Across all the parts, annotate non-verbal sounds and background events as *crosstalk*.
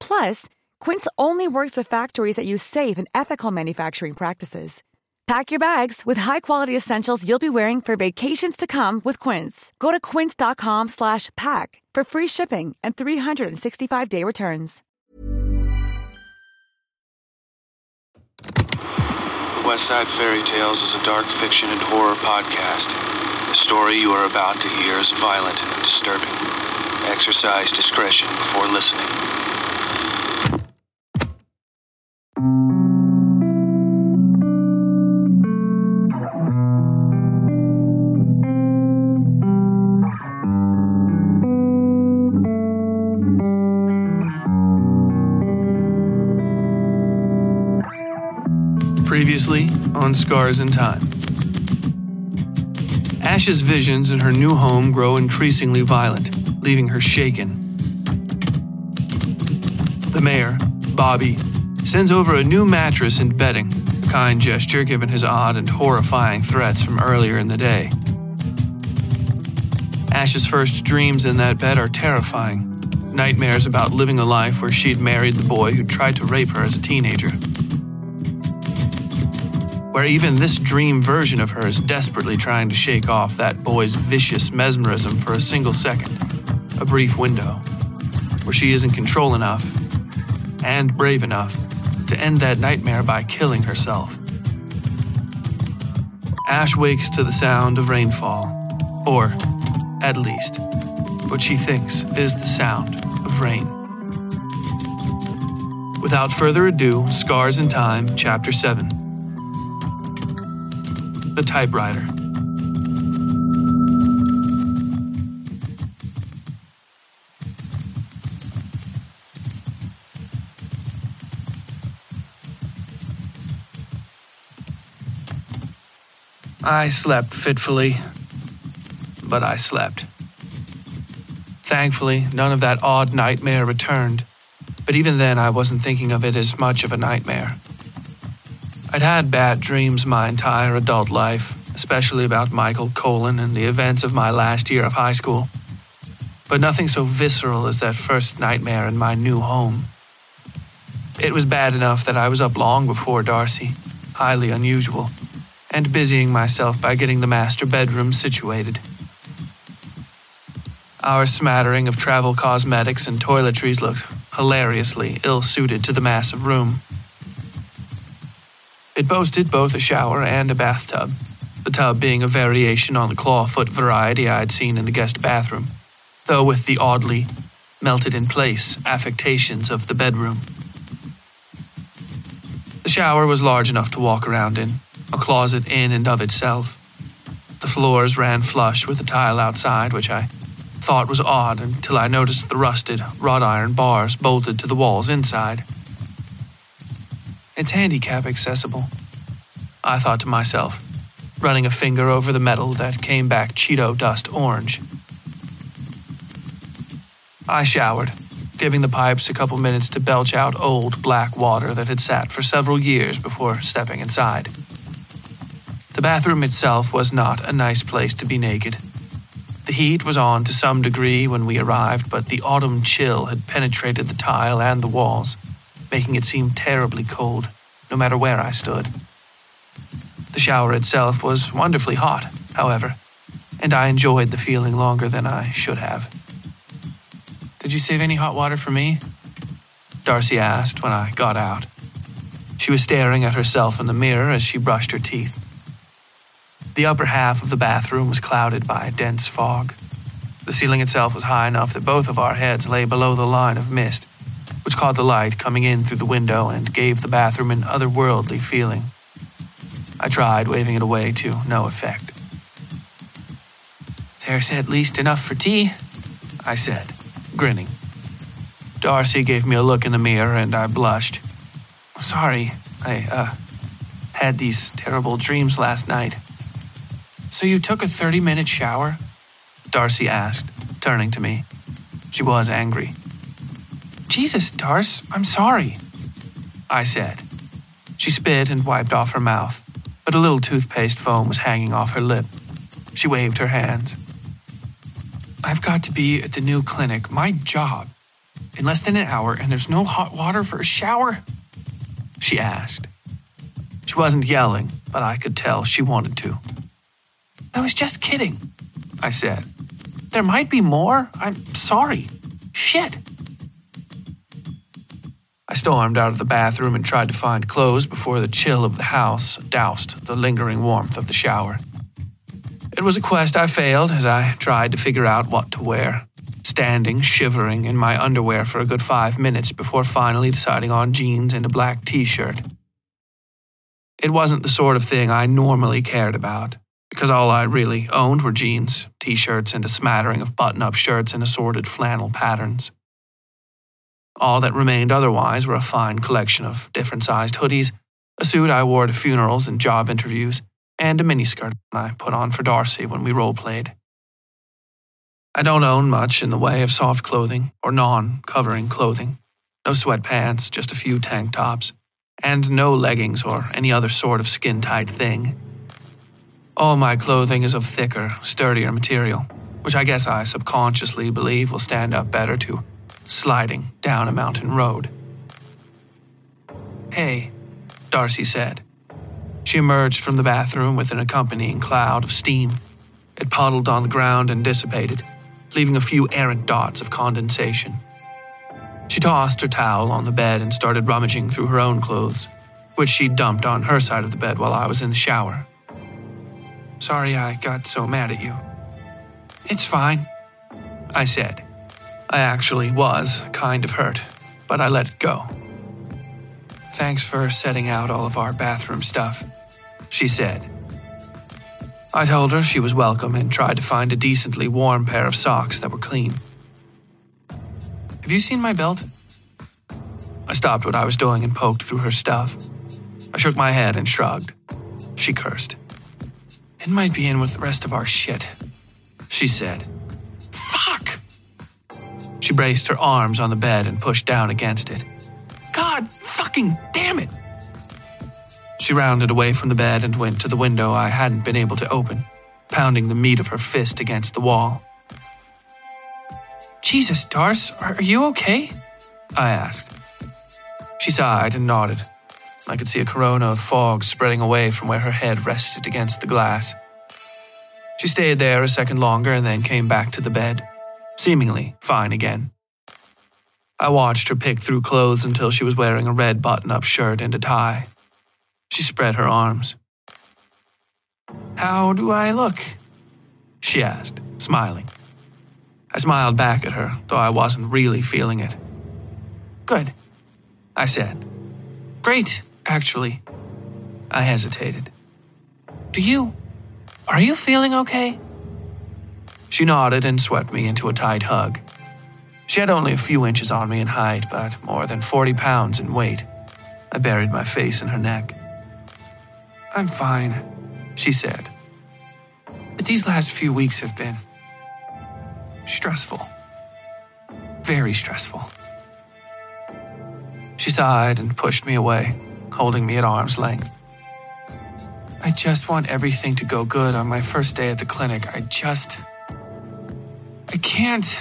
Plus, Quince only works with factories that use safe and ethical manufacturing practices. Pack your bags with high-quality essentials you'll be wearing for vacations to come with Quince. Go to quince.com/pack for free shipping and 365-day returns. West Side Fairy Tales is a dark fiction and horror podcast. The story you are about to hear is violent and disturbing. Exercise discretion before listening. Previously on Scars in Time. Ash's visions in her new home grow increasingly violent, leaving her shaken. The mayor, Bobby, sends over a new mattress and bedding, kind gesture given his odd and horrifying threats from earlier in the day. Ash's first dreams in that bed are terrifying. Nightmares about living a life where she'd married the boy who tried to rape her as a teenager where even this dream version of her is desperately trying to shake off that boy's vicious mesmerism for a single second, a brief window, where she isn't control enough and brave enough to end that nightmare by killing herself. Ash wakes to the sound of rainfall, or, at least, what she thinks is the sound of rain. Without further ado, Scars in Time, Chapter 7 the typewriter. I slept fitfully, but I slept. Thankfully, none of that odd nightmare returned, but even then I wasn't thinking of it as much of a nightmare. I'd had bad dreams my entire adult life, especially about Michael Colin and the events of my last year of high school. But nothing so visceral as that first nightmare in my new home. It was bad enough that I was up long before Darcy, highly unusual, and busying myself by getting the master bedroom situated. Our smattering of travel cosmetics and toiletries looked hilariously ill suited to the massive room. It boasted both a shower and a bathtub, the tub being a variation on the clawfoot variety I had seen in the guest bathroom, though with the oddly melted in place affectations of the bedroom. The shower was large enough to walk around in, a closet in and of itself. The floors ran flush with the tile outside, which I thought was odd until I noticed the rusted, wrought iron bars bolted to the walls inside. It's handicap accessible. I thought to myself, running a finger over the metal that came back Cheeto dust orange. I showered, giving the pipes a couple minutes to belch out old black water that had sat for several years before stepping inside. The bathroom itself was not a nice place to be naked. The heat was on to some degree when we arrived, but the autumn chill had penetrated the tile and the walls, making it seem terribly cold, no matter where I stood. The shower itself was wonderfully hot, however, and I enjoyed the feeling longer than I should have. Did you save any hot water for me? Darcy asked when I got out. She was staring at herself in the mirror as she brushed her teeth. The upper half of the bathroom was clouded by a dense fog. The ceiling itself was high enough that both of our heads lay below the line of mist, which caught the light coming in through the window and gave the bathroom an otherworldly feeling. I tried waving it away to no effect. There's at least enough for tea, I said, grinning. Darcy gave me a look in the mirror and I blushed. Sorry, I, uh, had these terrible dreams last night. So you took a 30 minute shower? Darcy asked, turning to me. She was angry. Jesus, Darce, I'm sorry, I said. She spit and wiped off her mouth, but a little toothpaste foam was hanging off her lip. She waved her hands. I've got to be at the new clinic, my job, in less than an hour, and there's no hot water for a shower? She asked. She wasn't yelling, but I could tell she wanted to. I was just kidding, I said. There might be more. I'm sorry. Shit. I stormed out of the bathroom and tried to find clothes before the chill of the house doused the lingering warmth of the shower. It was a quest I failed as I tried to figure out what to wear, standing shivering in my underwear for a good five minutes before finally deciding on jeans and a black t shirt. It wasn't the sort of thing I normally cared about, because all I really owned were jeans, t shirts, and a smattering of button up shirts in assorted flannel patterns. All that remained otherwise were a fine collection of different sized hoodies, a suit I wore to funerals and job interviews, and a miniskirt I put on for Darcy when we role played. I don't own much in the way of soft clothing or non covering clothing. No sweatpants, just a few tank tops, and no leggings or any other sort of skin tight thing. All my clothing is of thicker, sturdier material, which I guess I subconsciously believe will stand up better to sliding down a mountain road. Hey, Darcy said. She emerged from the bathroom with an accompanying cloud of steam. It puddled on the ground and dissipated, leaving a few errant dots of condensation. She tossed her towel on the bed and started rummaging through her own clothes, which she dumped on her side of the bed while I was in the shower. Sorry I got so mad at you. It's fine, I said. I actually was kind of hurt, but I let it go. Thanks for setting out all of our bathroom stuff, she said. I told her she was welcome and tried to find a decently warm pair of socks that were clean. Have you seen my belt? I stopped what I was doing and poked through her stuff. I shook my head and shrugged. She cursed. It might be in with the rest of our shit, she said. Fuck! She braced her arms on the bed and pushed down against it. God fucking damn it! She rounded away from the bed and went to the window I hadn't been able to open, pounding the meat of her fist against the wall. Jesus, Darce, are you okay? I asked. She sighed and nodded. I could see a corona of fog spreading away from where her head rested against the glass. She stayed there a second longer and then came back to the bed, seemingly fine again. I watched her pick through clothes until she was wearing a red button up shirt and a tie. She spread her arms. How do I look? She asked, smiling. I smiled back at her, though I wasn't really feeling it. Good, I said. Great, actually. I hesitated. Do you. Are you feeling okay? She nodded and swept me into a tight hug. She had only a few inches on me in height, but more than 40 pounds in weight. I buried my face in her neck. I'm fine, she said. But these last few weeks have been stressful. Very stressful. She sighed and pushed me away, holding me at arm's length. I just want everything to go good on my first day at the clinic. I just. I can't.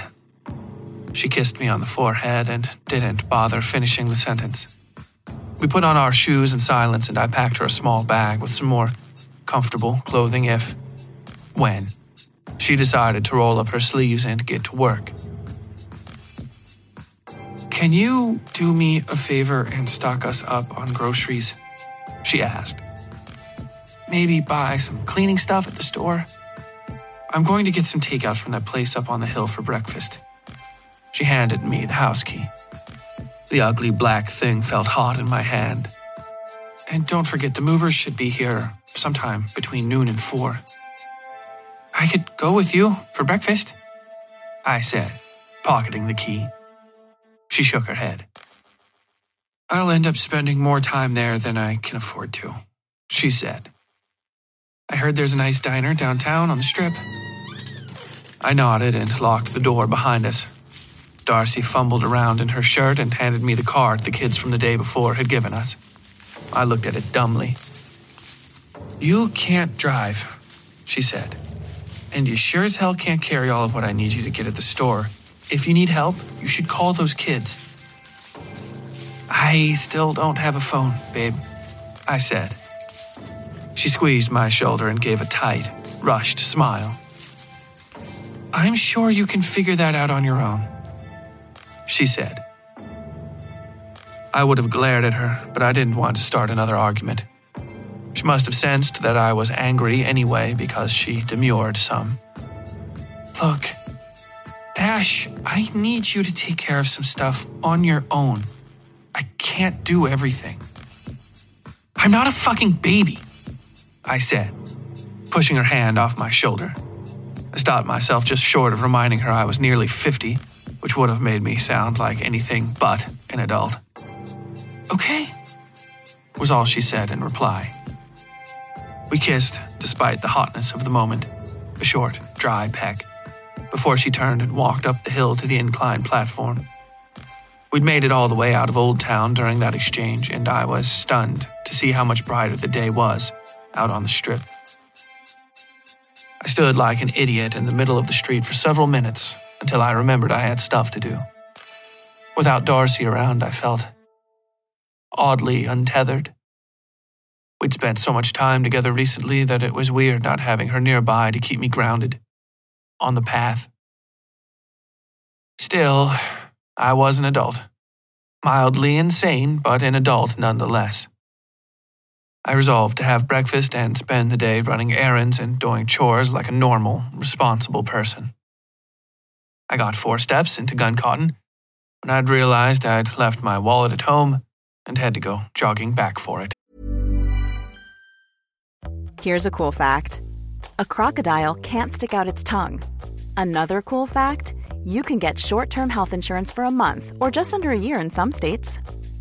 She kissed me on the forehead and didn't bother finishing the sentence. We put on our shoes in silence, and I packed her a small bag with some more comfortable clothing if, when, she decided to roll up her sleeves and get to work. Can you do me a favor and stock us up on groceries? She asked. Maybe buy some cleaning stuff at the store? I'm going to get some takeout from that place up on the hill for breakfast. She handed me the house key. The ugly black thing felt hot in my hand. And don't forget, the movers should be here sometime between noon and four. I could go with you for breakfast, I said, pocketing the key. She shook her head. I'll end up spending more time there than I can afford to, she said. I heard there's a nice diner downtown on the strip. I nodded and locked the door behind us. Darcy fumbled around in her shirt and handed me the card the kids from the day before had given us. I looked at it dumbly. You can't drive, she said. And you sure as hell can't carry all of what I need you to get at the store. If you need help, you should call those kids. I still don't have a phone, babe, I said. She squeezed my shoulder and gave a tight, rushed smile. I'm sure you can figure that out on your own, she said. I would have glared at her, but I didn't want to start another argument. She must have sensed that I was angry anyway because she demurred some. Look, Ash, I need you to take care of some stuff on your own. I can't do everything. I'm not a fucking baby. I said, pushing her hand off my shoulder. I stopped myself just short of reminding her I was nearly 50, which would have made me sound like anything but an adult. Okay, was all she said in reply. We kissed, despite the hotness of the moment, a short, dry peck, before she turned and walked up the hill to the inclined platform. We'd made it all the way out of Old Town during that exchange, and I was stunned to see how much brighter the day was out on the strip. I stood like an idiot in the middle of the street for several minutes until I remembered I had stuff to do. Without Darcy around, I felt oddly untethered. We'd spent so much time together recently that it was weird not having her nearby to keep me grounded, on the path. Still, I was an adult. Mildly insane, but an adult nonetheless. I resolved to have breakfast and spend the day running errands and doing chores like a normal, responsible person. I got four steps into Gun Cotton when I'd realized I'd left my wallet at home and had to go jogging back for it. Here's a cool fact a crocodile can't stick out its tongue. Another cool fact you can get short term health insurance for a month or just under a year in some states.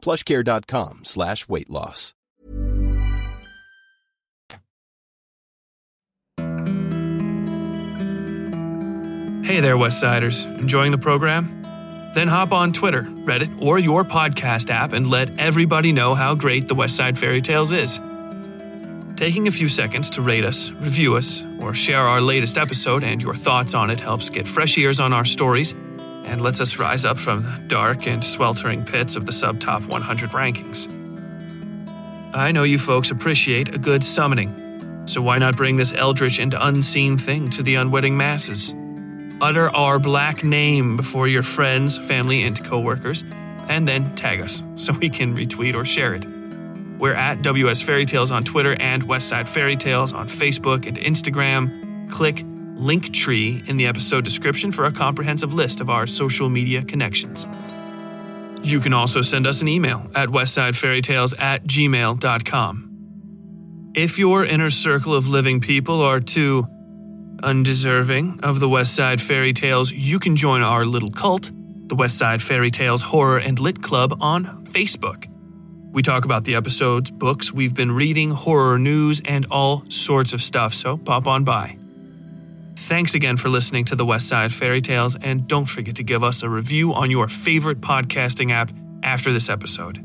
plushcare.com slash weight loss. Hey there, Westsiders. Enjoying the program? Then hop on Twitter, Reddit, or your podcast app and let everybody know how great the Westside Fairy Tales is. Taking a few seconds to rate us, review us, or share our latest episode and your thoughts on it helps get fresh ears on our stories and lets us rise up from the dark and sweltering pits of the sub top 100 rankings. I know you folks appreciate a good summoning, so why not bring this eldritch and unseen thing to the unwitting masses? Utter our black name before your friends, family, and coworkers, and then tag us *laughs* so we can retweet or share it. We're at WS Fairy Tales on Twitter and Westside Fairy Tales on Facebook and Instagram. Click Linktree in the episode description for a comprehensive list of our social media connections. You can also send us an email at westsidefairytales at gmail.com. If your inner circle of living people are too undeserving of the Westside Fairy Tales, you can join our little cult, the Westside Fairy Tales Horror and Lit Club, on Facebook. We talk about the episodes, books we've been reading, horror news, and all sorts of stuff, so pop on by. Thanks again for listening to the West Side Fairy Tales, and don't forget to give us a review on your favorite podcasting app after this episode.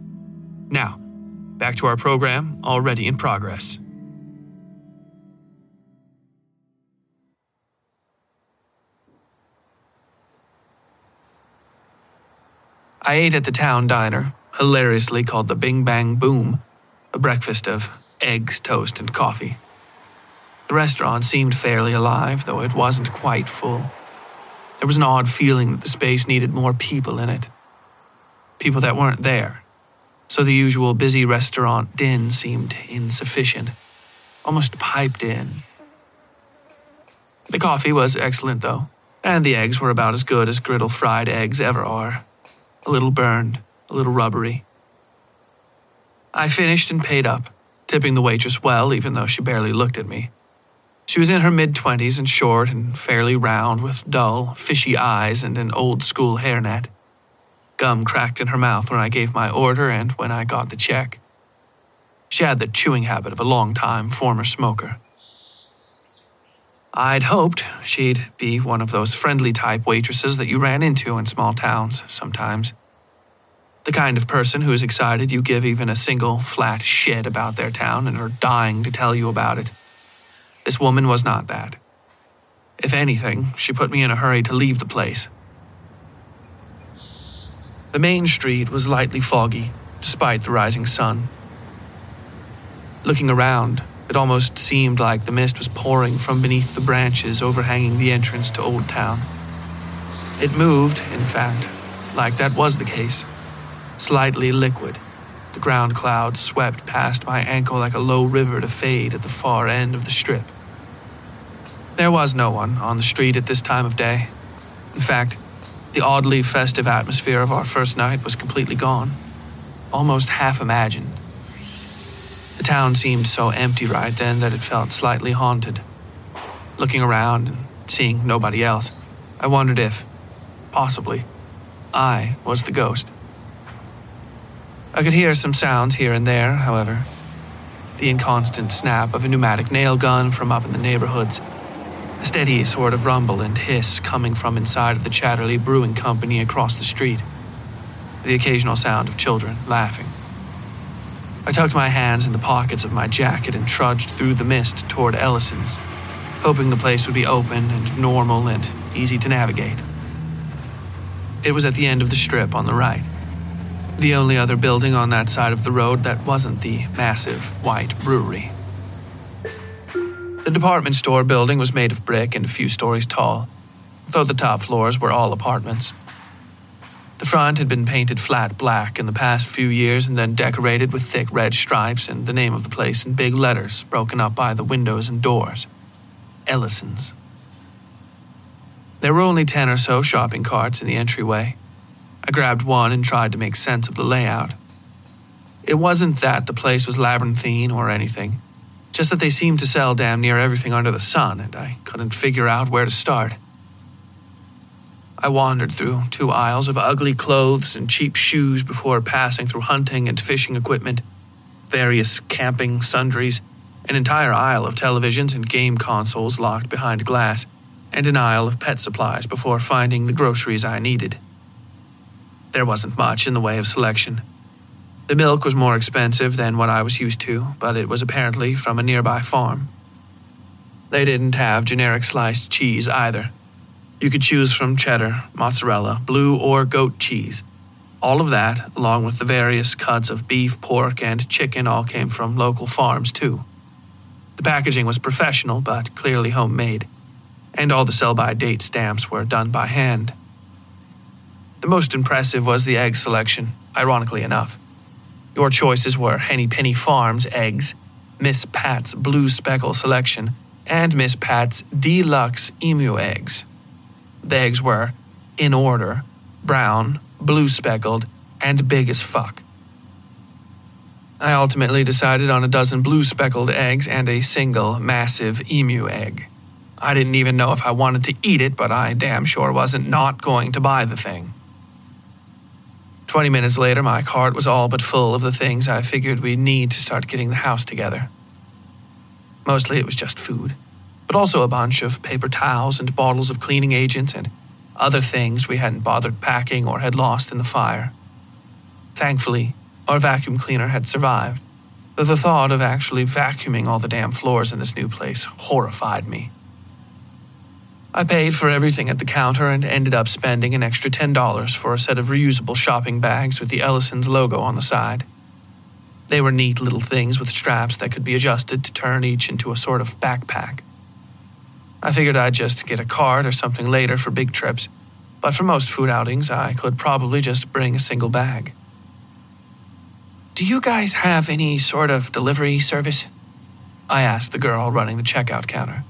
Now, back to our program already in progress. I ate at the town diner, hilariously called the Bing Bang Boom, a breakfast of eggs, toast, and coffee. The restaurant seemed fairly alive, though it wasn't quite full. There was an odd feeling that the space needed more people in it. People that weren't there. So the usual busy restaurant din seemed insufficient, almost piped in. The coffee was excellent, though, and the eggs were about as good as griddle fried eggs ever are. A little burned, a little rubbery. I finished and paid up, tipping the waitress well, even though she barely looked at me. She was in her mid twenties and short and fairly round, with dull, fishy eyes and an old school hairnet. Gum cracked in her mouth when I gave my order and when I got the check. She had the chewing habit of a long-time former smoker. I'd hoped she'd be one of those friendly type waitresses that you ran into in small towns sometimes. The kind of person who is excited you give even a single flat shit about their town and are dying to tell you about it. This woman was not that. If anything, she put me in a hurry to leave the place. The main street was lightly foggy, despite the rising sun. Looking around, it almost seemed like the mist was pouring from beneath the branches overhanging the entrance to Old Town. It moved, in fact, like that was the case, slightly liquid. The ground cloud swept past my ankle like a low river to fade at the far end of the strip. There was no one on the street at this time of day. In fact, the oddly festive atmosphere of our first night was completely gone, almost half imagined. The town seemed so empty right then that it felt slightly haunted. Looking around and seeing nobody else, I wondered if, possibly, I was the ghost. I could hear some sounds here and there, however. The inconstant snap of a pneumatic nail gun from up in the neighborhoods, steady sort of rumble and hiss coming from inside of the Chatterley Brewing Company across the street, the occasional sound of children laughing. I tucked my hands in the pockets of my jacket and trudged through the mist toward Ellison's, hoping the place would be open and normal and easy to navigate. It was at the end of the strip on the right. The only other building on that side of the road that wasn't the massive white brewery. The department store building was made of brick and a few stories tall, though the top floors were all apartments. The front had been painted flat black in the past few years and then decorated with thick red stripes and the name of the place in big letters broken up by the windows and doors Ellison's. There were only 10 or so shopping carts in the entryway. I grabbed one and tried to make sense of the layout. It wasn't that the place was labyrinthine or anything, just that they seemed to sell damn near everything under the sun, and I couldn't figure out where to start. I wandered through two aisles of ugly clothes and cheap shoes before passing through hunting and fishing equipment, various camping sundries, an entire aisle of televisions and game consoles locked behind glass, and an aisle of pet supplies before finding the groceries I needed. There wasn't much in the way of selection. The milk was more expensive than what I was used to, but it was apparently from a nearby farm. They didn't have generic sliced cheese either. You could choose from cheddar, mozzarella, blue, or goat cheese. All of that, along with the various cuts of beef, pork, and chicken, all came from local farms, too. The packaging was professional, but clearly homemade, and all the sell by date stamps were done by hand. The most impressive was the egg selection, ironically enough. Your choices were Henny Penny Farms eggs, Miss Pat's Blue Speckle selection, and Miss Pat's Deluxe Emu eggs. The eggs were, in order, brown, blue speckled, and big as fuck. I ultimately decided on a dozen blue speckled eggs and a single massive emu egg. I didn't even know if I wanted to eat it, but I damn sure wasn't not going to buy the thing. Twenty minutes later, my cart was all but full of the things I figured we'd need to start getting the house together. Mostly it was just food but also a bunch of paper towels and bottles of cleaning agents and other things we hadn't bothered packing or had lost in the fire. Thankfully, our vacuum cleaner had survived, though the thought of actually vacuuming all the damn floors in this new place horrified me. I paid for everything at the counter and ended up spending an extra $10 for a set of reusable shopping bags with the Ellison's logo on the side. They were neat little things with straps that could be adjusted to turn each into a sort of backpack. I figured I'd just get a cart or something later for big trips, but for most food outings, I could probably just bring a single bag. Do you guys have any sort of delivery service? I asked the girl running the checkout counter.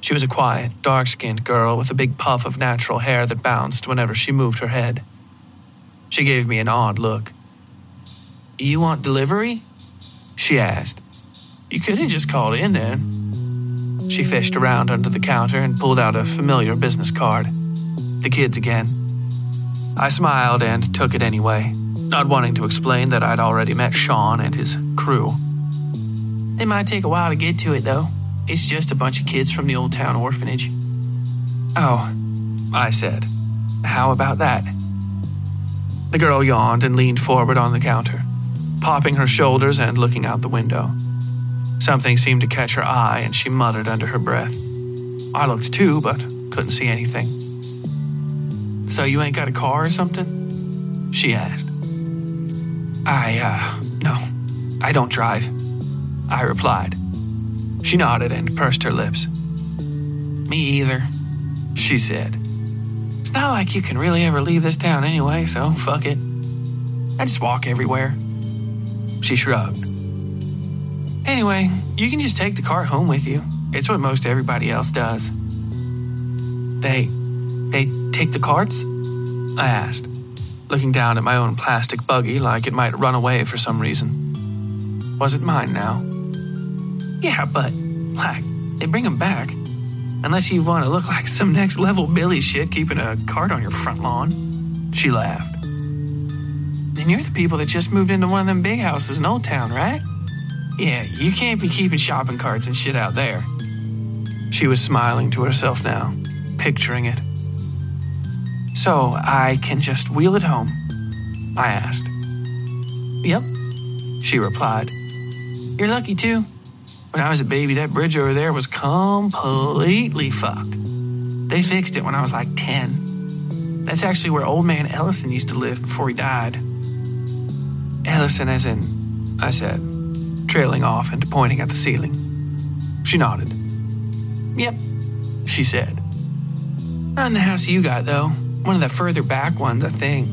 She was a quiet, dark skinned girl with a big puff of natural hair that bounced whenever she moved her head. She gave me an odd look. You want delivery? She asked. You could have just called in then. She fished around under the counter and pulled out a familiar business card. The kids again. I smiled and took it anyway, not wanting to explain that I'd already met Sean and his crew. It might take a while to get to it, though. It's just a bunch of kids from the old town orphanage. Oh, I said. How about that? The girl yawned and leaned forward on the counter, popping her shoulders and looking out the window. Something seemed to catch her eye, and she muttered under her breath. I looked too, but couldn't see anything. So you ain't got a car or something? She asked. I, uh, no, I don't drive. I replied. She nodded and pursed her lips. Me either, she said. It's not like you can really ever leave this town anyway, so fuck it. I just walk everywhere. She shrugged. Anyway, you can just take the cart home with you. It's what most everybody else does. They. they take the carts? I asked, looking down at my own plastic buggy like it might run away for some reason. Was it mine now? Yeah, but, like, they bring them back. Unless you want to look like some next level Billy shit keeping a cart on your front lawn. She laughed. Then you're the people that just moved into one of them big houses in Old Town, right? Yeah, you can't be keeping shopping carts and shit out there. She was smiling to herself now, picturing it. So I can just wheel it home? I asked. Yep, she replied. You're lucky too. When I was a baby, that bridge over there was completely fucked. They fixed it when I was like 10. That's actually where old man Ellison used to live before he died. Ellison, as in, I said, trailing off and pointing at the ceiling. She nodded. Yep, she said. Not in the house you got, though. One of the further back ones, I think.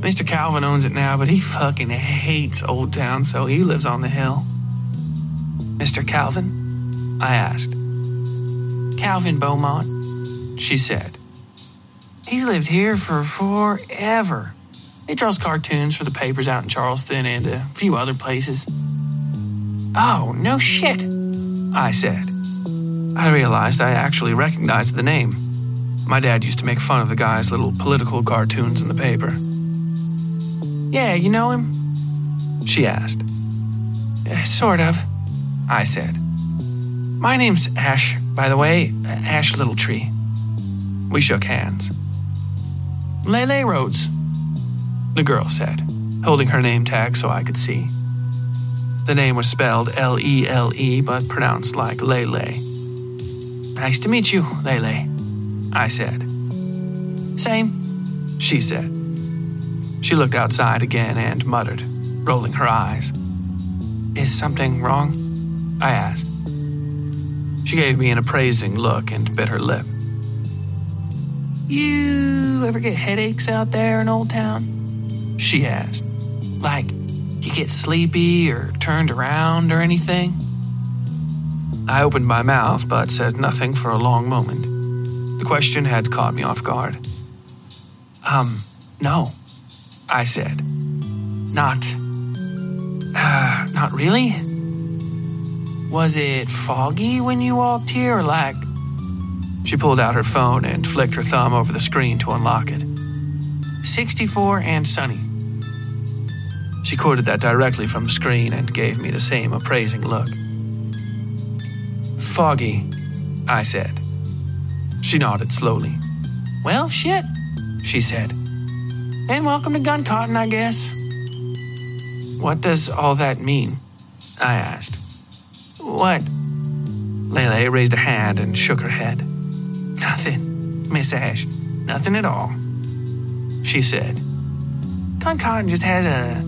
Mr. Calvin owns it now, but he fucking hates Old Town, so he lives on the hill. Mr. Calvin? I asked. Calvin Beaumont, she said. He's lived here for forever. He draws cartoons for the papers out in Charleston and a few other places. Oh, no shit, I said. I realized I actually recognized the name. My dad used to make fun of the guy's little political cartoons in the paper. Yeah, you know him? She asked. "Eh, Sort of, I said. My name's Ash, by the way, Ash Littletree. We shook hands. Lele Rhodes, the girl said, holding her name tag so I could see. The name was spelled L E L E, but pronounced like Lele. Nice to meet you, Lele, I said. Same, she said. She looked outside again and muttered, rolling her eyes. Is something wrong? I asked. She gave me an appraising look and bit her lip. You ever get headaches out there in Old Town? She asked. Like, you get sleepy or turned around or anything? I opened my mouth but said nothing for a long moment. The question had caught me off guard. Um, no, I said. Not. Uh, *sighs* not really? Was it foggy when you walked here or like. She pulled out her phone and flicked her thumb over the screen to unlock it. 64 and sunny. She quoted that directly from the screen and gave me the same appraising look. Foggy, I said. She nodded slowly. Well, shit, she said. And welcome to Gun Cotton, I guess. What does all that mean? I asked. What? Lele raised a hand and shook her head. Nothing, Miss Ash. Nothing at all. She said. Cotton just has a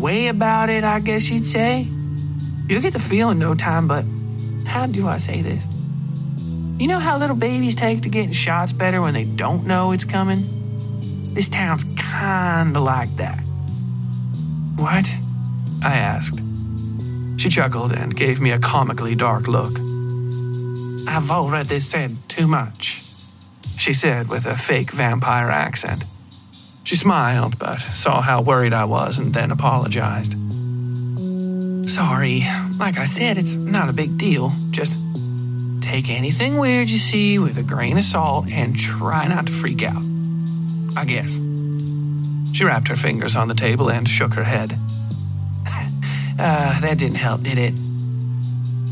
way about it, I guess you'd say. You'll get the feel in no time, but how do I say this? You know how little babies take to getting shots better when they don't know it's coming? This town's kinda like that. What? I asked. She chuckled and gave me a comically dark look. I've already said too much, she said with a fake vampire accent. She smiled, but saw how worried I was and then apologized. Sorry, like I said, it's not a big deal. Just take anything weird you see with a grain of salt and try not to freak out. I guess. She wrapped her fingers on the table and shook her head. Uh, that didn't help, did it?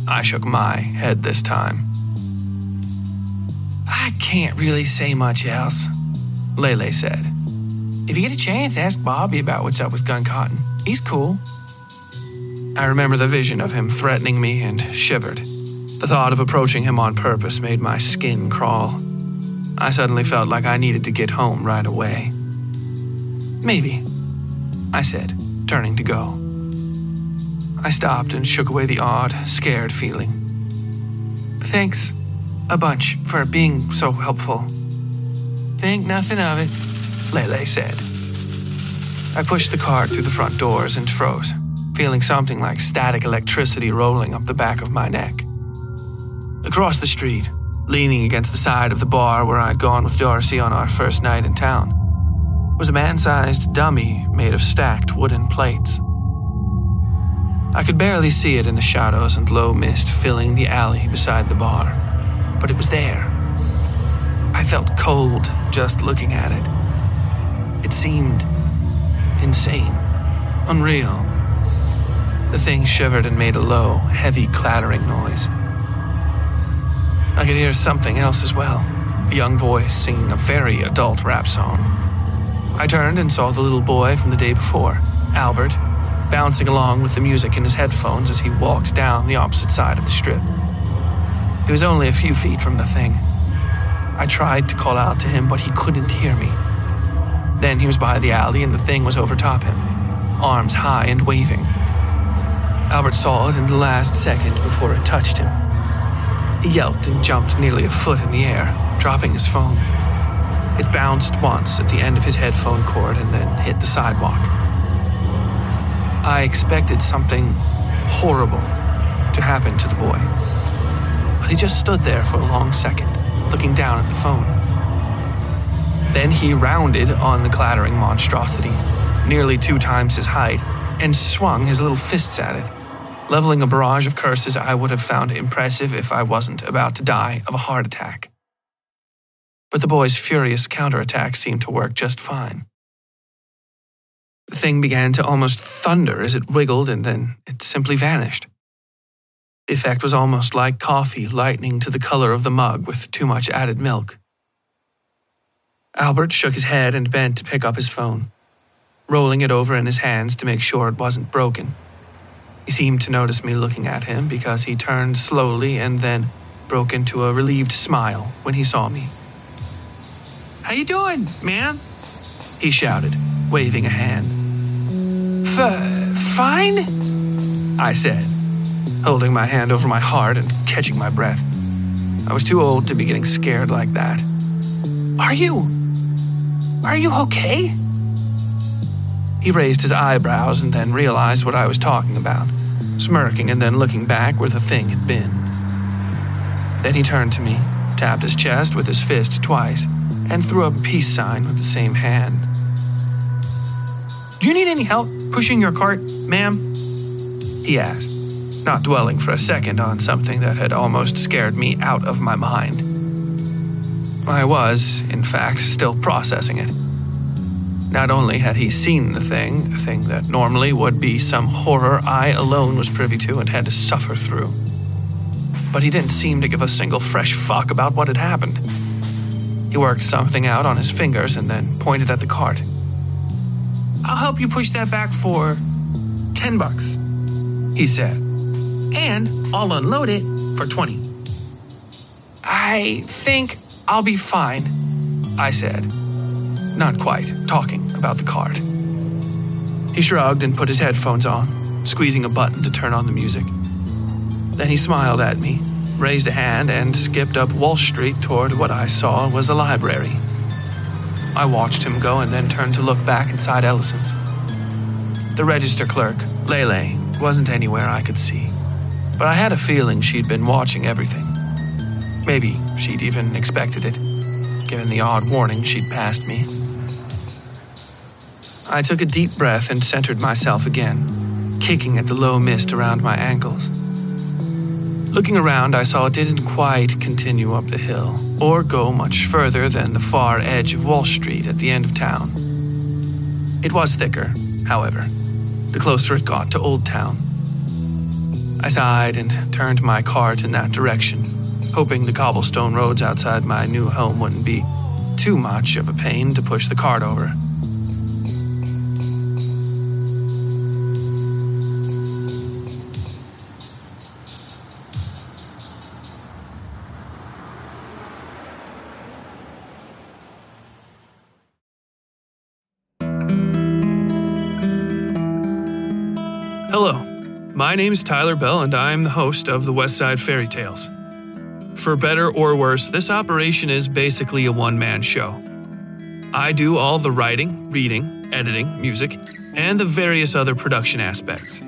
I shook my head this time. I can't really say much else, Lele said. If you get a chance, ask Bobby about what's up with Gun Cotton. He's cool. I remember the vision of him threatening me and shivered. The thought of approaching him on purpose made my skin crawl. I suddenly felt like I needed to get home right away. Maybe, I said, turning to go. I stopped and shook away the odd, scared feeling. Thanks a bunch for being so helpful. Think nothing of it, Lele said. I pushed the cart through the front doors and froze, feeling something like static electricity rolling up the back of my neck. Across the street, leaning against the side of the bar where I'd gone with Darcy on our first night in town, was a man sized dummy made of stacked wooden plates. I could barely see it in the shadows and low mist filling the alley beside the bar, but it was there. I felt cold just looking at it. It seemed insane, unreal. The thing shivered and made a low, heavy clattering noise. I could hear something else as well a young voice singing a very adult rap song. I turned and saw the little boy from the day before, Albert, bouncing along with the music in his headphones as he walked down the opposite side of the strip. He was only a few feet from the thing. I tried to call out to him, but he couldn't hear me. Then he was by the alley and the thing was over top him, arms high and waving. Albert saw it in the last second before it touched him. He yelped and jumped nearly a foot in the air, dropping his phone. It bounced once at the end of his headphone cord and then hit the sidewalk. I expected something horrible to happen to the boy, but he just stood there for a long second, looking down at the phone. Then he rounded on the clattering monstrosity, nearly two times his height, and swung his little fists at it, leveling a barrage of curses I would have found impressive if I wasn't about to die of a heart attack. But the boy's furious counterattack seemed to work just fine. The thing began to almost thunder as it wiggled and then it simply vanished. The effect was almost like coffee lightening to the color of the mug with too much added milk. Albert shook his head and bent to pick up his phone, rolling it over in his hands to make sure it wasn't broken. He seemed to notice me looking at him because he turned slowly and then broke into a relieved smile when he saw me. How you doing, man? He shouted, waving a hand. F- fine? I said, holding my hand over my heart and catching my breath. I was too old to be getting scared like that. Are you? Are you okay? He raised his eyebrows and then realized what I was talking about, smirking and then looking back where the thing had been. Then he turned to me, tapped his chest with his fist twice, and threw up a peace sign with the same hand. Do you need any help pushing your cart, ma'am? He asked, not dwelling for a second on something that had almost scared me out of my mind. I was, in fact, still processing it. Not only had he seen the thing, a thing that normally would be some horror I alone was privy to and had to suffer through, but he didn't seem to give a single fresh fuck about what had happened. He worked something out on his fingers and then pointed at the cart. I'll help you push that back for 10 bucks, he said. And I'll unload it for 20. I think I'll be fine, I said, not quite talking about the cart. He shrugged and put his headphones on, squeezing a button to turn on the music. Then he smiled at me, raised a hand, and skipped up Wall Street toward what I saw was a library. I watched him go and then turned to look back inside Ellison's. The register clerk, Lele, wasn't anywhere I could see, but I had a feeling she'd been watching everything. Maybe she'd even expected it, given the odd warning she'd passed me. I took a deep breath and centered myself again, kicking at the low mist around my ankles. Looking around, I saw it didn't quite continue up the hill or go much further than the far edge of Wall Street at the end of town. It was thicker, however, the closer it got to Old Town. I sighed and turned my cart in that direction, hoping the cobblestone roads outside my new home wouldn't be too much of a pain to push the cart over. Name is Tyler Bell, and I'm the host of the West Side Fairy Tales. For better or worse, this operation is basically a one man show. I do all the writing, reading, editing, music, and the various other production aspects.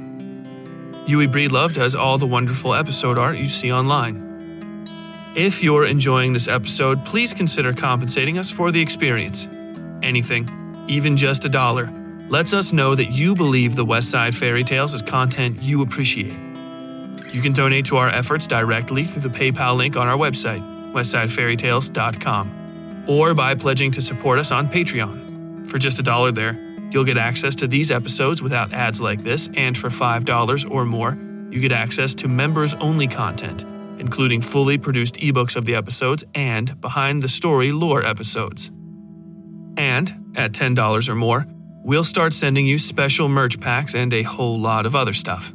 Yui Breedlove does all the wonderful episode art you see online. If you're enjoying this episode, please consider compensating us for the experience. Anything, even just a dollar, lets us know that you believe the West Side Fairy Tales is content you appreciate. You can donate to our efforts directly through the PayPal link on our website, westsidefairytales.com, or by pledging to support us on Patreon. For just a dollar there, you'll get access to these episodes without ads like this, and for $5 or more, you get access to members only content, including fully produced ebooks of the episodes and behind the story lore episodes. And at $10 or more, we'll start sending you special merch packs and a whole lot of other stuff.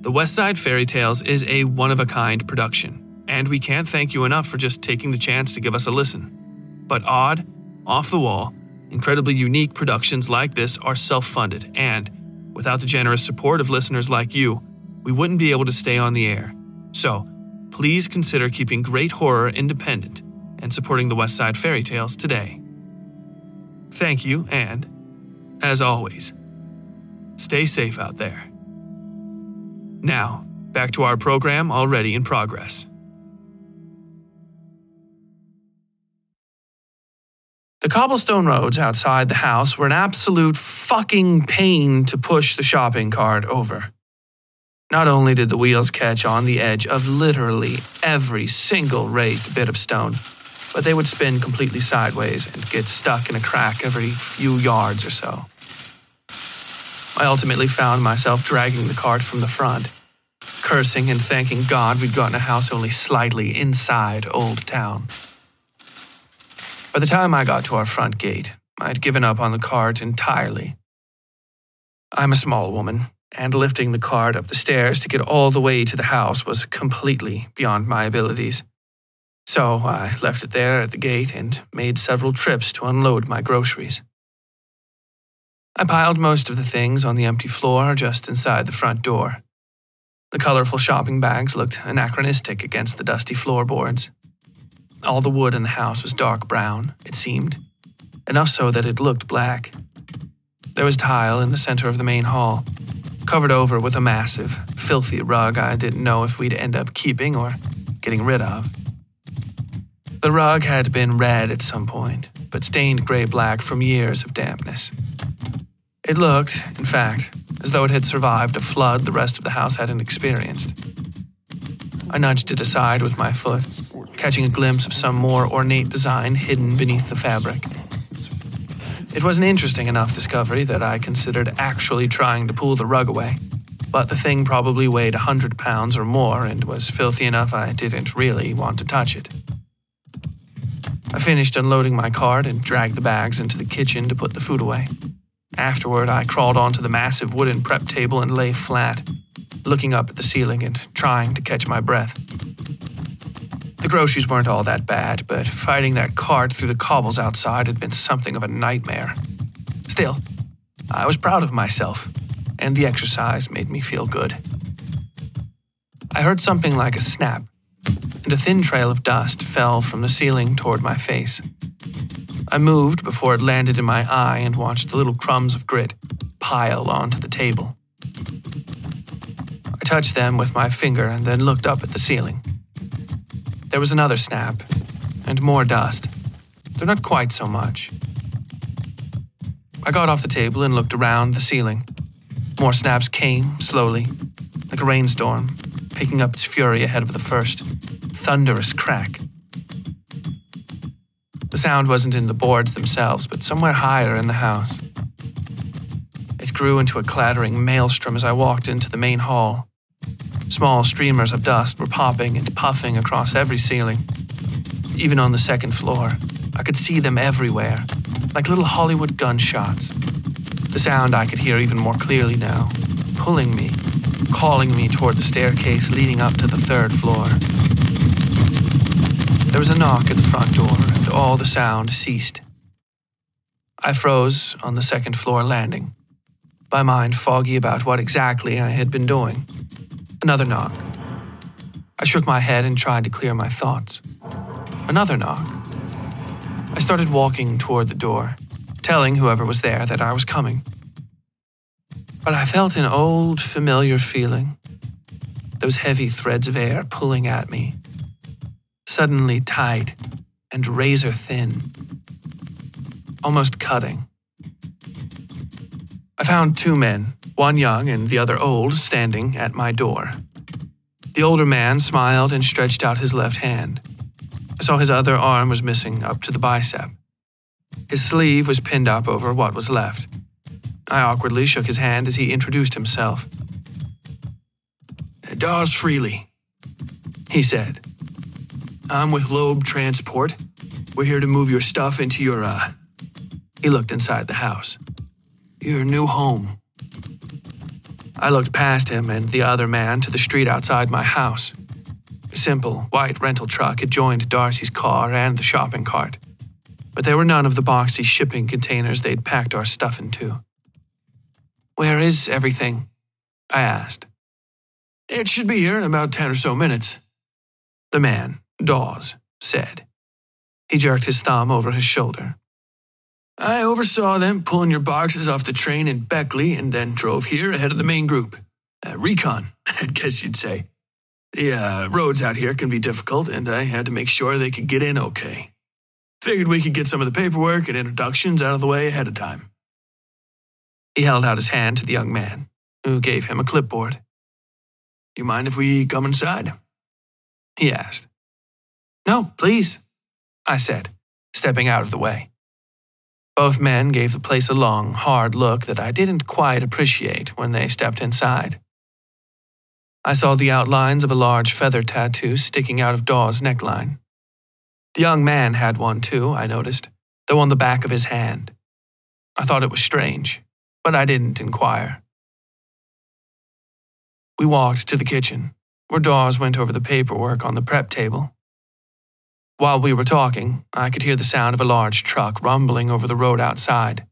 The West Side Fairy Tales is a one of a kind production, and we can't thank you enough for just taking the chance to give us a listen. But odd, off the wall, incredibly unique productions like this are self funded, and without the generous support of listeners like you, we wouldn't be able to stay on the air. So, please consider keeping great horror independent and supporting the West Side Fairy Tales today. Thank you, and, as always, stay safe out there. Now, back to our program already in progress. The cobblestone roads outside the house were an absolute fucking pain to push the shopping cart over. Not only did the wheels catch on the edge of literally every single raised bit of stone, but they would spin completely sideways and get stuck in a crack every few yards or so. I ultimately found myself dragging the cart from the front, cursing and thanking God we'd gotten a house only slightly inside Old Town. By the time I got to our front gate, I'd given up on the cart entirely. I'm a small woman, and lifting the cart up the stairs to get all the way to the house was completely beyond my abilities. So I left it there at the gate and made several trips to unload my groceries. I piled most of the things on the empty floor just inside the front door. The colorful shopping bags looked anachronistic against the dusty floorboards. All the wood in the house was dark brown, it seemed, enough so that it looked black. There was tile in the center of the main hall, covered over with a massive, filthy rug I didn't know if we'd end up keeping or getting rid of. The rug had been red at some point, but stained gray black from years of dampness. It looked, in fact, as though it had survived a flood the rest of the house hadn't experienced. I nudged it aside with my foot, catching a glimpse of some more ornate design hidden beneath the fabric. It was an interesting enough discovery that I considered actually trying to pull the rug away, but the thing probably weighed a hundred pounds or more and was filthy enough I didn't really want to touch it. I finished unloading my cart and dragged the bags into the kitchen to put the food away. Afterward, I crawled onto the massive wooden prep table and lay flat, looking up at the ceiling and trying to catch my breath. The groceries weren't all that bad, but fighting that cart through the cobbles outside had been something of a nightmare. Still, I was proud of myself, and the exercise made me feel good. I heard something like a snap, and a thin trail of dust fell from the ceiling toward my face. I moved before it landed in my eye and watched the little crumbs of grit pile onto the table. I touched them with my finger and then looked up at the ceiling. There was another snap, and more dust, though not quite so much. I got off the table and looked around the ceiling. More snaps came, slowly, like a rainstorm, picking up its fury ahead of the first thunderous crack. The sound wasn't in the boards themselves, but somewhere higher in the house. It grew into a clattering maelstrom as I walked into the main hall. Small streamers of dust were popping and puffing across every ceiling. Even on the second floor, I could see them everywhere, like little Hollywood gunshots. The sound I could hear even more clearly now, pulling me, calling me toward the staircase leading up to the third floor. There was a knock at the front door, and all the sound ceased. I froze on the second floor landing, my mind foggy about what exactly I had been doing. Another knock. I shook my head and tried to clear my thoughts. Another knock. I started walking toward the door, telling whoever was there that I was coming. But I felt an old, familiar feeling. Those heavy threads of air pulling at me. Suddenly tight and razor thin. Almost cutting. I found two men, one young and the other old, standing at my door. The older man smiled and stretched out his left hand. I saw his other arm was missing up to the bicep. His sleeve was pinned up over what was left. I awkwardly shook his hand as he introduced himself. Dawes Freely, he said. I'm with Loeb Transport. We're here to move your stuff into your, uh. He looked inside the house. Your new home. I looked past him and the other man to the street outside my house. A simple, white rental truck had joined Darcy's car and the shopping cart, but there were none of the boxy shipping containers they'd packed our stuff into. Where is everything? I asked. It should be here in about ten or so minutes. The man, Dawes, said. He jerked his thumb over his shoulder. I oversaw them pulling your boxes off the train in Beckley and then drove here ahead of the main group. Uh, recon, *laughs* I guess you'd say. The uh, roads out here can be difficult, and I had to make sure they could get in okay. Figured we could get some of the paperwork and introductions out of the way ahead of time. He held out his hand to the young man, who gave him a clipboard. Do You mind if we come inside? He asked. No, please, I said, stepping out of the way. Both men gave the place a long, hard look that I didn't quite appreciate when they stepped inside. I saw the outlines of a large feather tattoo sticking out of Dawes' neckline. The young man had one too, I noticed, though on the back of his hand. I thought it was strange, but I didn't inquire. We walked to the kitchen, where Dawes went over the paperwork on the prep table while we were talking, I could hear the sound of a large truck rumbling over the road outside.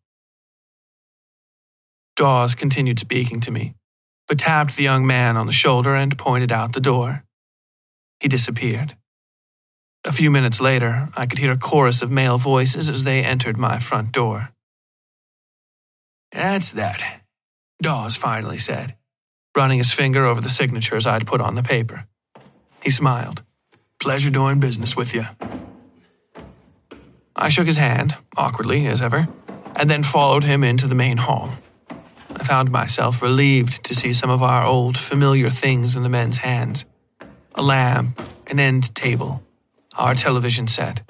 Dawes continued speaking to me, but tapped the young man on the shoulder and pointed out the door. He disappeared. A few minutes later, I could hear a chorus of male voices as they entered my front door. That's that, Dawes finally said, running his finger over the signatures I'd put on the paper. He smiled. Pleasure doing business with you. I shook his hand, awkwardly as ever, and then followed him into the main hall. I found myself relieved to see some of our old familiar things in the men's hands a lamp, an end table, our television set.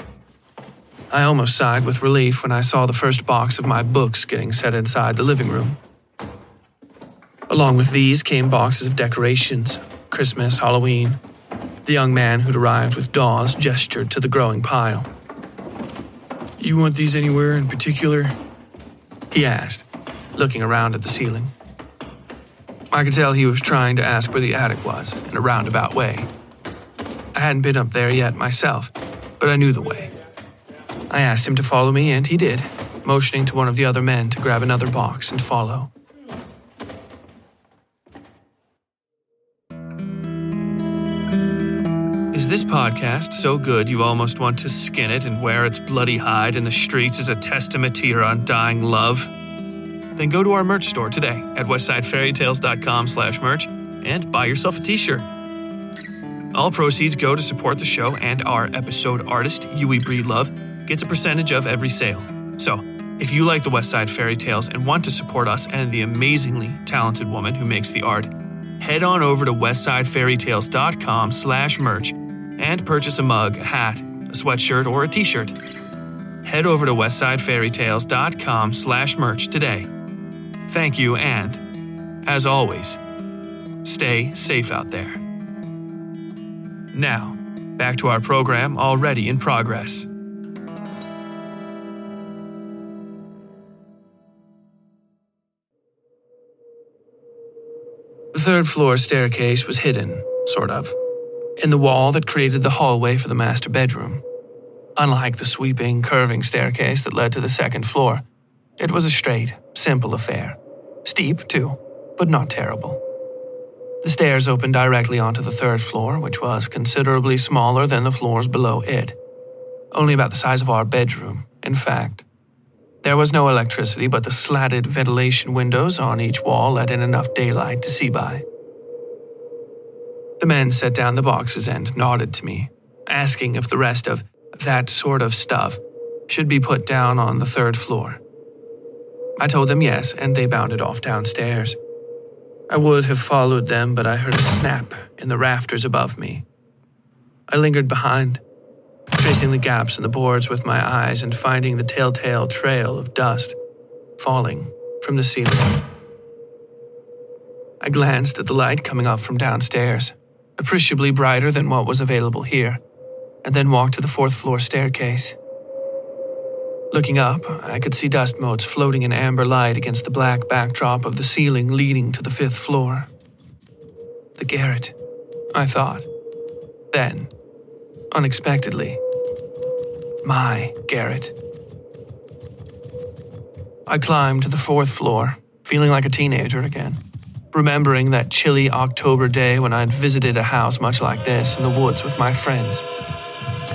I almost sighed with relief when I saw the first box of my books getting set inside the living room. Along with these came boxes of decorations Christmas, Halloween, the young man who'd arrived with Dawes gestured to the growing pile. You want these anywhere in particular? He asked, looking around at the ceiling. I could tell he was trying to ask where the attic was in a roundabout way. I hadn't been up there yet myself, but I knew the way. I asked him to follow me, and he did, motioning to one of the other men to grab another box and follow. Is this podcast so good you almost want to skin it and wear its bloody hide in the streets as a testament to your undying love? Then go to our merch store today at westsidefairytales.com slash merch and buy yourself a t-shirt. All proceeds go to support the show and our episode artist, Yui Breedlove, gets a percentage of every sale. So, if you like the West Side Fairy Tales and want to support us and the amazingly talented woman who makes the art, head on over to westsidefairytales.com slash merch and purchase a mug, a hat, a sweatshirt, or a t-shirt. Head over to westsidefairytales.com slash merch today. Thank you and, as always, stay safe out there. Now, back to our program already in progress. Third floor staircase was hidden, sort of in the wall that created the hallway for the master bedroom. Unlike the sweeping, curving staircase that led to the second floor, it was a straight, simple affair. Steep, too, but not terrible. The stairs opened directly onto the third floor, which was considerably smaller than the floors below it. Only about the size of our bedroom, in fact. There was no electricity, but the slatted ventilation windows on each wall let in enough daylight to see by. The men set down the boxes and nodded to me, asking if the rest of that sort of stuff should be put down on the third floor. I told them yes, and they bounded off downstairs. I would have followed them, but I heard a snap in the rafters above me. I lingered behind, tracing the gaps in the boards with my eyes and finding the telltale trail of dust falling from the ceiling. I glanced at the light coming up from downstairs appreciably brighter than what was available here, and then walked to the fourth floor staircase. Looking up, I could see dust motes floating in amber light against the black backdrop of the ceiling leading to the fifth floor. The garret, I thought. Then, unexpectedly, my garret. I climbed to the fourth floor, feeling like a teenager again, remembering that chilly October day when I'd visited a house much like this in the woods with my friends.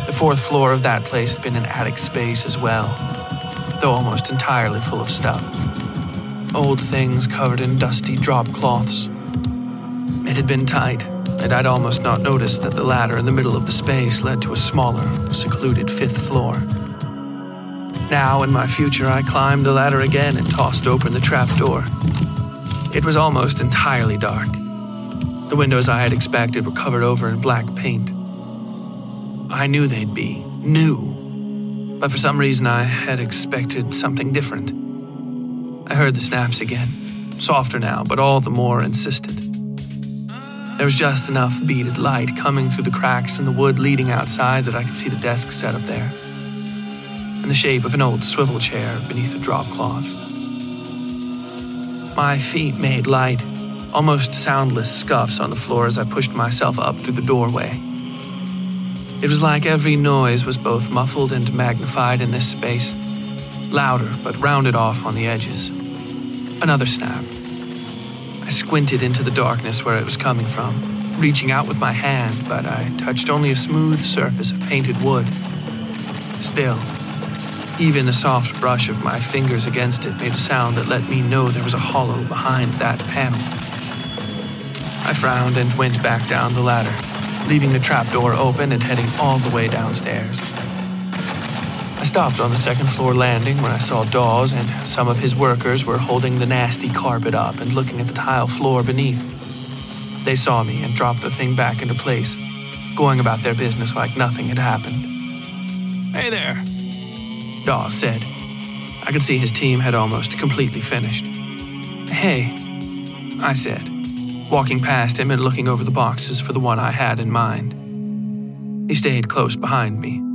The fourth floor of that place had been an attic space as well, though almost entirely full of stuff. Old things covered in dusty drop cloths. It had been tight, and I'd almost not noticed that the ladder in the middle of the space led to a smaller, secluded fifth floor. Now, in my future, I climbed the ladder again and tossed open the trap door. It was almost entirely dark. The windows I had expected were covered over in black paint. I knew they'd be new, but for some reason I had expected something different. I heard the snaps again, softer now, but all the more insistent. There was just enough beaded light coming through the cracks in the wood leading outside that I could see the desk set up there, in the shape of an old swivel chair beneath a drop cloth. My feet made light, almost soundless scuffs on the floor as I pushed myself up through the doorway. It was like every noise was both muffled and magnified in this space, louder but rounded off on the edges. Another snap, squinted into the darkness where it was coming from, reaching out with my hand, but I touched only a smooth surface of painted wood. Still, even the soft brush of my fingers against it made a sound that let me know there was a hollow behind that panel. I frowned and went back down the ladder, leaving the trapdoor open and heading all the way downstairs. I stopped on the second floor landing when I saw Dawes and some of his workers were holding the nasty carpet up and looking at the tile floor beneath. They saw me and dropped the thing back into place, going about their business like nothing had happened. Hey there, Dawes said. I could see his team had almost completely finished. Hey, I said, walking past him and looking over the boxes for the one I had in mind. He stayed close behind me.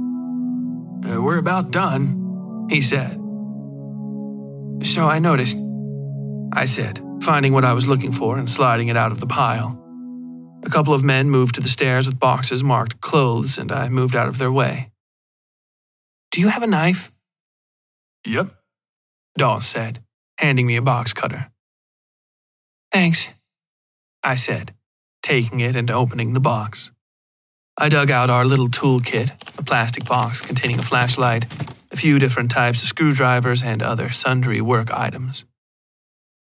Uh, we're about done, he said. So I noticed, I said, finding what I was looking for and sliding it out of the pile. A couple of men moved to the stairs with boxes marked clothes, and I moved out of their way. Do you have a knife? Yep, Dawes said, handing me a box cutter. Thanks, I said, taking it and opening the box. I dug out our little toolkit, a plastic box containing a flashlight, a few different types of screwdrivers, and other sundry work items.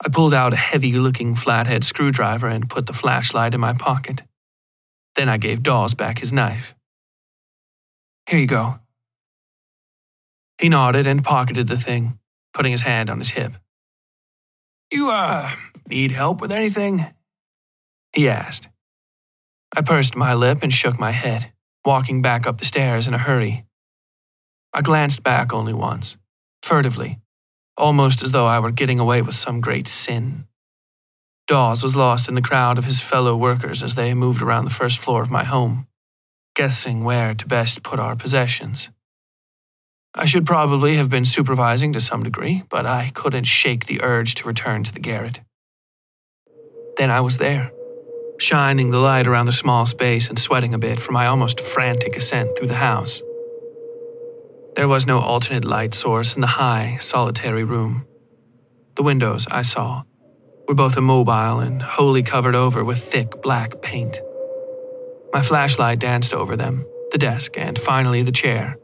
I pulled out a heavy looking flathead screwdriver and put the flashlight in my pocket. Then I gave Dawes back his knife. Here you go. He nodded and pocketed the thing, putting his hand on his hip. You, uh, need help with anything? He asked. I pursed my lip and shook my head, walking back up the stairs in a hurry. I glanced back only once, furtively, almost as though I were getting away with some great sin. Dawes was lost in the crowd of his fellow workers as they moved around the first floor of my home, guessing where to best put our possessions. I should probably have been supervising to some degree, but I couldn't shake the urge to return to the garret. Then I was there shining the light around the small space and sweating a bit from my almost frantic ascent through the house. There was no alternate light source in the high, solitary room. The windows, I saw, were both immobile and wholly covered over with thick black paint. My flashlight danced over them, the desk, and finally the chair,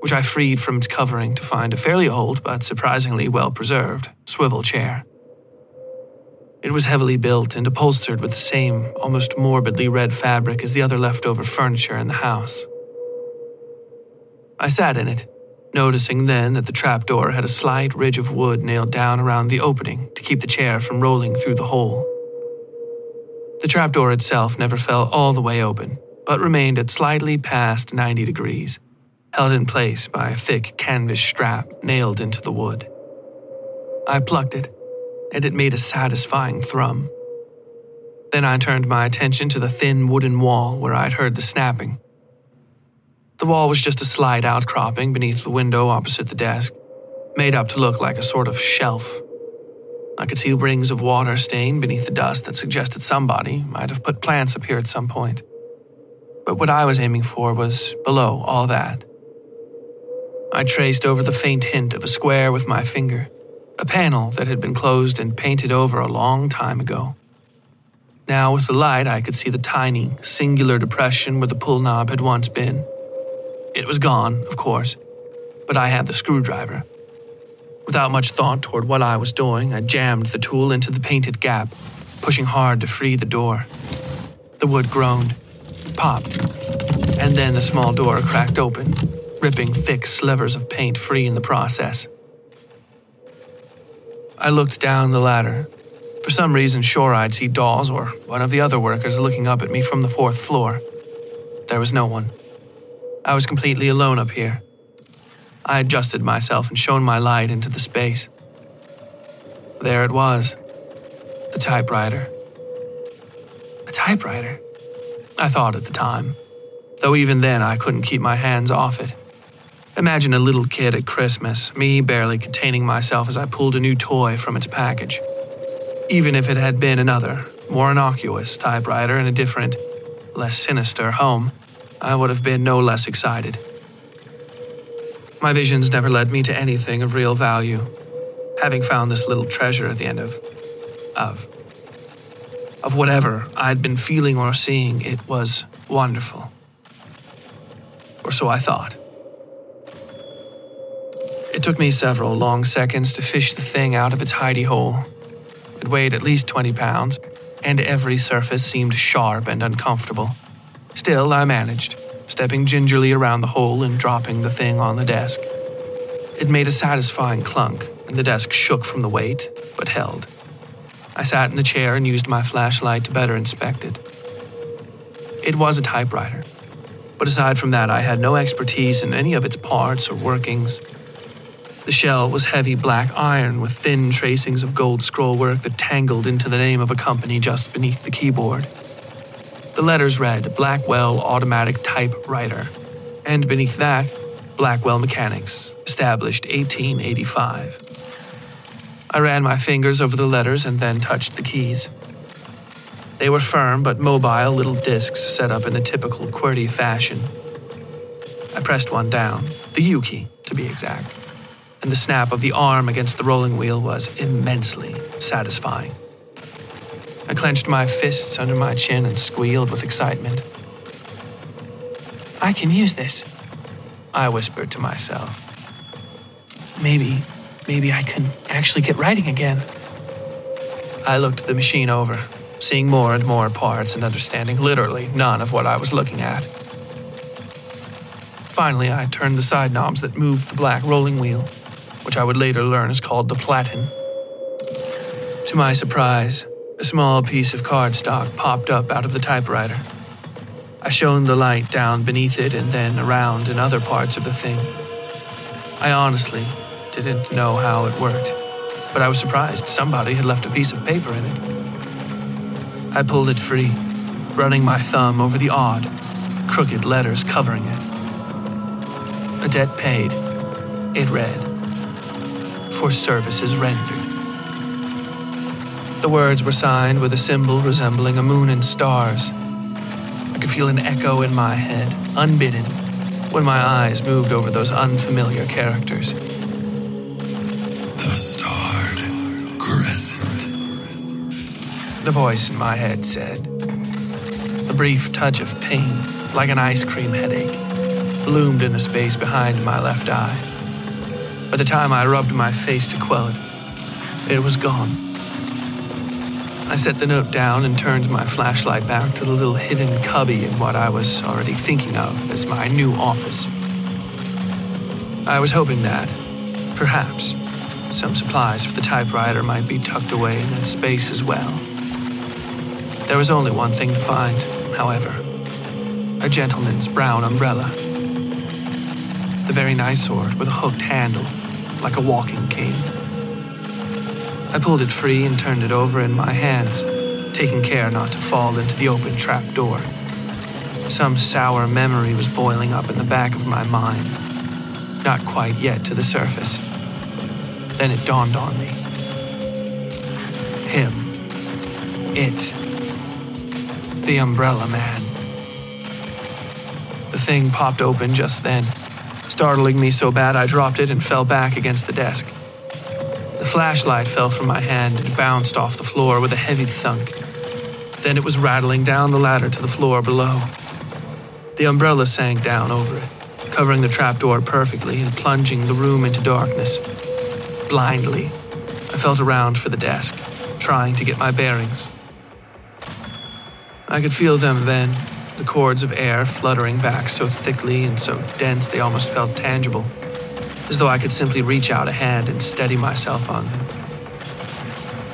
which I freed from its covering to find a fairly old but surprisingly well preserved swivel chair. It was heavily built and upholstered with the same, almost morbidly red fabric as the other leftover furniture in the house. I sat in it, noticing then that the trapdoor had a slight ridge of wood nailed down around the opening to keep the chair from rolling through the hole. The trapdoor itself never fell all the way open, but remained at slightly past 90 degrees, held in place by a thick canvas strap nailed into the wood. I plucked it and it made a satisfying thrum. Then I turned my attention to the thin wooden wall where I'd heard the snapping. The wall was just a slight outcropping beneath the window opposite the desk, made up to look like a sort of shelf. I could see rings of water stain beneath the dust that suggested somebody might have put plants up here at some point. But what I was aiming for was below all that. I traced over the faint hint of a square with my finger, a panel that had been closed and painted over a long time ago. Now, with the light, I could see the tiny, singular depression where the pull knob had once been. It was gone, of course, but I had the screwdriver. Without much thought toward what I was doing, I jammed the tool into the painted gap, pushing hard to free the door. The wood groaned, popped, and then the small door cracked open, ripping thick slivers of paint free in the process. I looked down the ladder. For some reason, sure I'd see Dawes or one of the other workers looking up at me from the fourth floor. There was no one. I was completely alone up here. I adjusted myself and shone my light into the space. There it was the typewriter. A typewriter? I thought at the time, though even then I couldn't keep my hands off it. Imagine a little kid at Christmas, me barely containing myself as I pulled a new toy from its package. Even if it had been another, more innocuous typewriter in a different, less sinister home, I would have been no less excited. My visions never led me to anything of real value. Having found this little treasure at the end of. of. of whatever I'd been feeling or seeing, it was wonderful. Or so I thought. It took me several long seconds to fish the thing out of its hidey hole. It weighed at least 20 pounds, and every surface seemed sharp and uncomfortable. Still, I managed stepping gingerly around the hole and dropping the thing on the desk. It made a satisfying clunk, and the desk shook from the weight, but held. I sat in the chair and used my flashlight to better inspect it. It was a typewriter, but aside from that, I had no expertise in any of its parts or workings. The shell was heavy black iron with thin tracings of gold scrollwork that tangled into the name of a company just beneath the keyboard. The letters read Blackwell Automatic Typewriter, and beneath that, Blackwell Mechanics, established 1885. I ran my fingers over the letters and then touched the keys. They were firm but mobile little discs set up in the typical QWERTY fashion. I pressed one down, the U key, to be exact, and the snap of the arm against the rolling wheel was immensely satisfying. I clenched my fists under my chin and squealed with excitement. I can use this, I whispered to myself. Maybe, maybe I can actually get writing again. I looked the machine over, seeing more and more parts and understanding literally none of what I was looking at. Finally, I turned the side knobs that moved the black rolling wheel, which I would later learn is called the platen. To my surprise, a small piece of cardstock popped up out of the typewriter. I shone the light down beneath it and then around in other parts of the thing. I honestly didn't know how it worked, but I was surprised somebody had left a piece of paper in it. I pulled it free, running my thumb over the odd, crooked letters covering it. A debt paid, it read, for services rendered. The words were signed with a symbol resembling a moon and stars. I could feel an echo in my head, unbidden, when my eyes moved over those unfamiliar characters. The starred crescent. The voice in my head said. A brief touch of pain, like an ice cream headache, bloomed in the space behind my left eye. By the time I rubbed my face to quell it, it was gone. I set the note down and turned my flashlight back to the little hidden cubby in what I was already thinking of as my new office. I was hoping that, perhaps, some supplies for the typewriter might be tucked away in that space as well. There was only one thing to find, however a gentleman's brown umbrella. The very nice sort with a hooked handle, like a walking cane. I pulled it free and turned it over in my hands, taking care not to fall into the open trap door. Some sour memory was boiling up in the back of my mind, not quite yet to the surface. Then it dawned on me. Him. It. The Umbrella Man. The thing popped open just then, startling me so bad I dropped it and fell back against the desk. The flashlight fell from my hand and bounced off the floor with a heavy thunk. Then it was rattling down the ladder to the floor below. The umbrella sank down over it, covering the trapdoor perfectly and plunging the room into darkness. Blindly, I felt around for the desk, trying to get my bearings. I could feel them then, the cords of air fluttering back so thickly and so dense they almost felt tangible, as though I could simply reach out a hand and steady myself on them.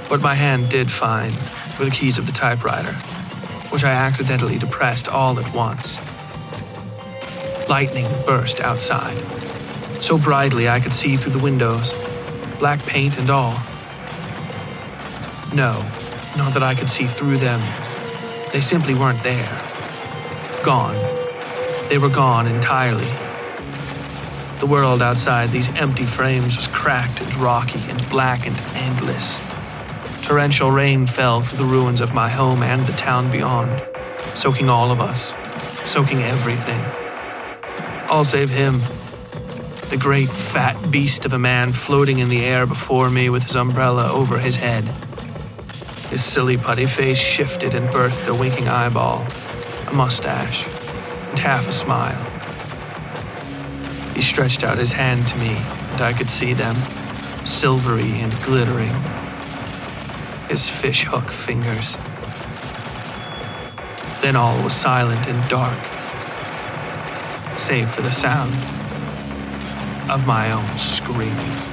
What my hand did find were the keys of the typewriter, which I accidentally depressed all at once. Lightning burst outside, so brightly I could see through the windows, black paint and all. No, not that I could see through them. They simply weren't there. Gone. They were gone entirely. The world outside these empty frames was cracked and rocky and black and endless. Torrential rain fell through the ruins of my home and the town beyond, soaking all of us, soaking everything. All save him, the great fat beast of a man floating in the air before me with his umbrella over his head. His silly putty face shifted and birthed a winking eyeball, a mustache, and half a smile. He stretched out his hand to me, and I could see them, silvery and glittering. His fishhook fingers. Then all was silent and dark, save for the sound of my own screaming.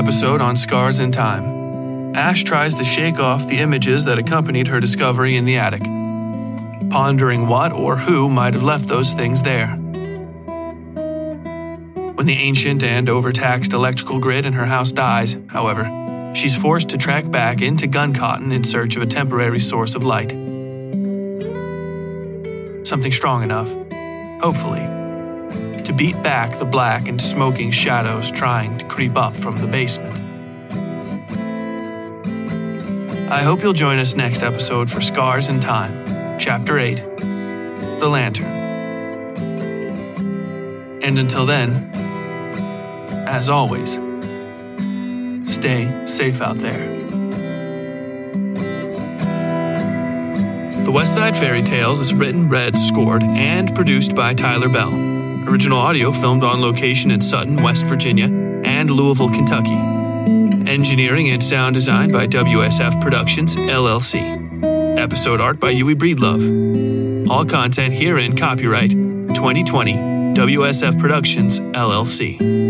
Episode on Scars in Time. Ash tries to shake off the images that accompanied her discovery in the attic, pondering what or who might have left those things there. When the ancient and overtaxed electrical grid in her house dies, however, she's forced to track back into Guncotton in search of a temporary source of light. Something strong enough, hopefully, to beat back the black and smoking shadows trying to creep up from the basement. I hope you'll join us next episode for Scars in Time, Chapter 8 The Lantern. And until then, as always, stay safe out there. The West Side Fairy Tales is written, read, scored, and produced by Tyler Bell. Original audio filmed on location in Sutton, West Virginia, and Louisville, Kentucky. Engineering and sound design by WSF Productions, LLC. Episode art by Yui Breedlove. All content herein copyright 2020 WSF Productions, LLC.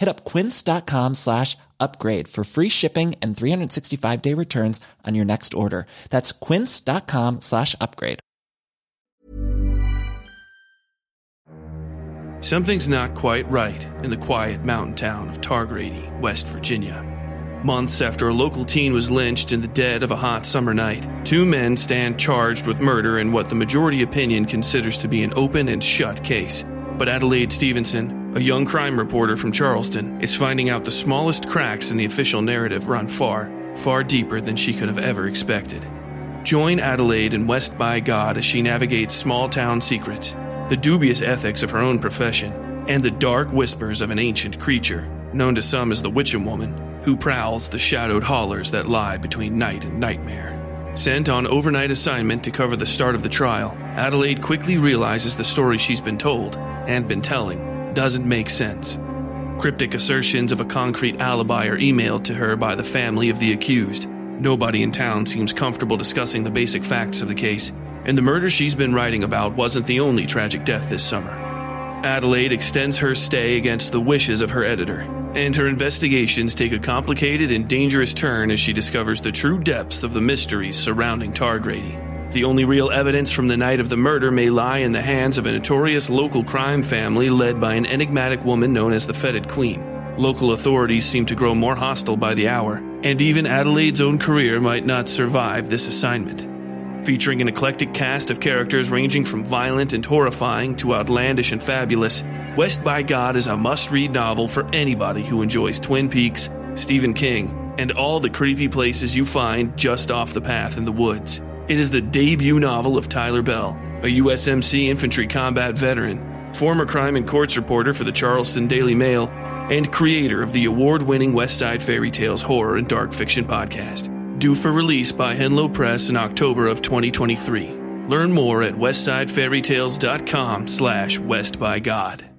Hit up quince.com slash upgrade for free shipping and 365 day returns on your next order. That's quince.com slash upgrade. Something's not quite right in the quiet mountain town of Targrady, West Virginia. Months after a local teen was lynched in the dead of a hot summer night, two men stand charged with murder in what the majority opinion considers to be an open and shut case. But Adelaide Stevenson, a young crime reporter from Charleston, is finding out the smallest cracks in the official narrative run far, far deeper than she could have ever expected. Join Adelaide in West by God as she navigates small town secrets, the dubious ethics of her own profession, and the dark whispers of an ancient creature, known to some as the Witching Woman, who prowls the shadowed hollers that lie between night and nightmare. Sent on overnight assignment to cover the start of the trial, Adelaide quickly realizes the story she's been told and been telling doesn't make sense. Cryptic assertions of a concrete alibi are emailed to her by the family of the accused. Nobody in town seems comfortable discussing the basic facts of the case, and the murder she's been writing about wasn't the only tragic death this summer. Adelaide extends her stay against the wishes of her editor, and her investigations take a complicated and dangerous turn as she discovers the true depths of the mysteries surrounding Targrady. The only real evidence from the night of the murder may lie in the hands of a notorious local crime family led by an enigmatic woman known as the Fetid Queen. Local authorities seem to grow more hostile by the hour, and even Adelaide's own career might not survive this assignment. Featuring an eclectic cast of characters ranging from violent and horrifying to outlandish and fabulous, West by God is a must read novel for anybody who enjoys Twin Peaks, Stephen King, and all the creepy places you find just off the path in the woods. It is the debut novel of Tyler Bell, a USMC infantry combat veteran, former crime and courts reporter for the Charleston Daily Mail, and creator of the award winning Westside Fairytales horror and dark fiction podcast. Due for release by Henlow Press in October of 2023. Learn more at westsidefairytales.com slash westbygod.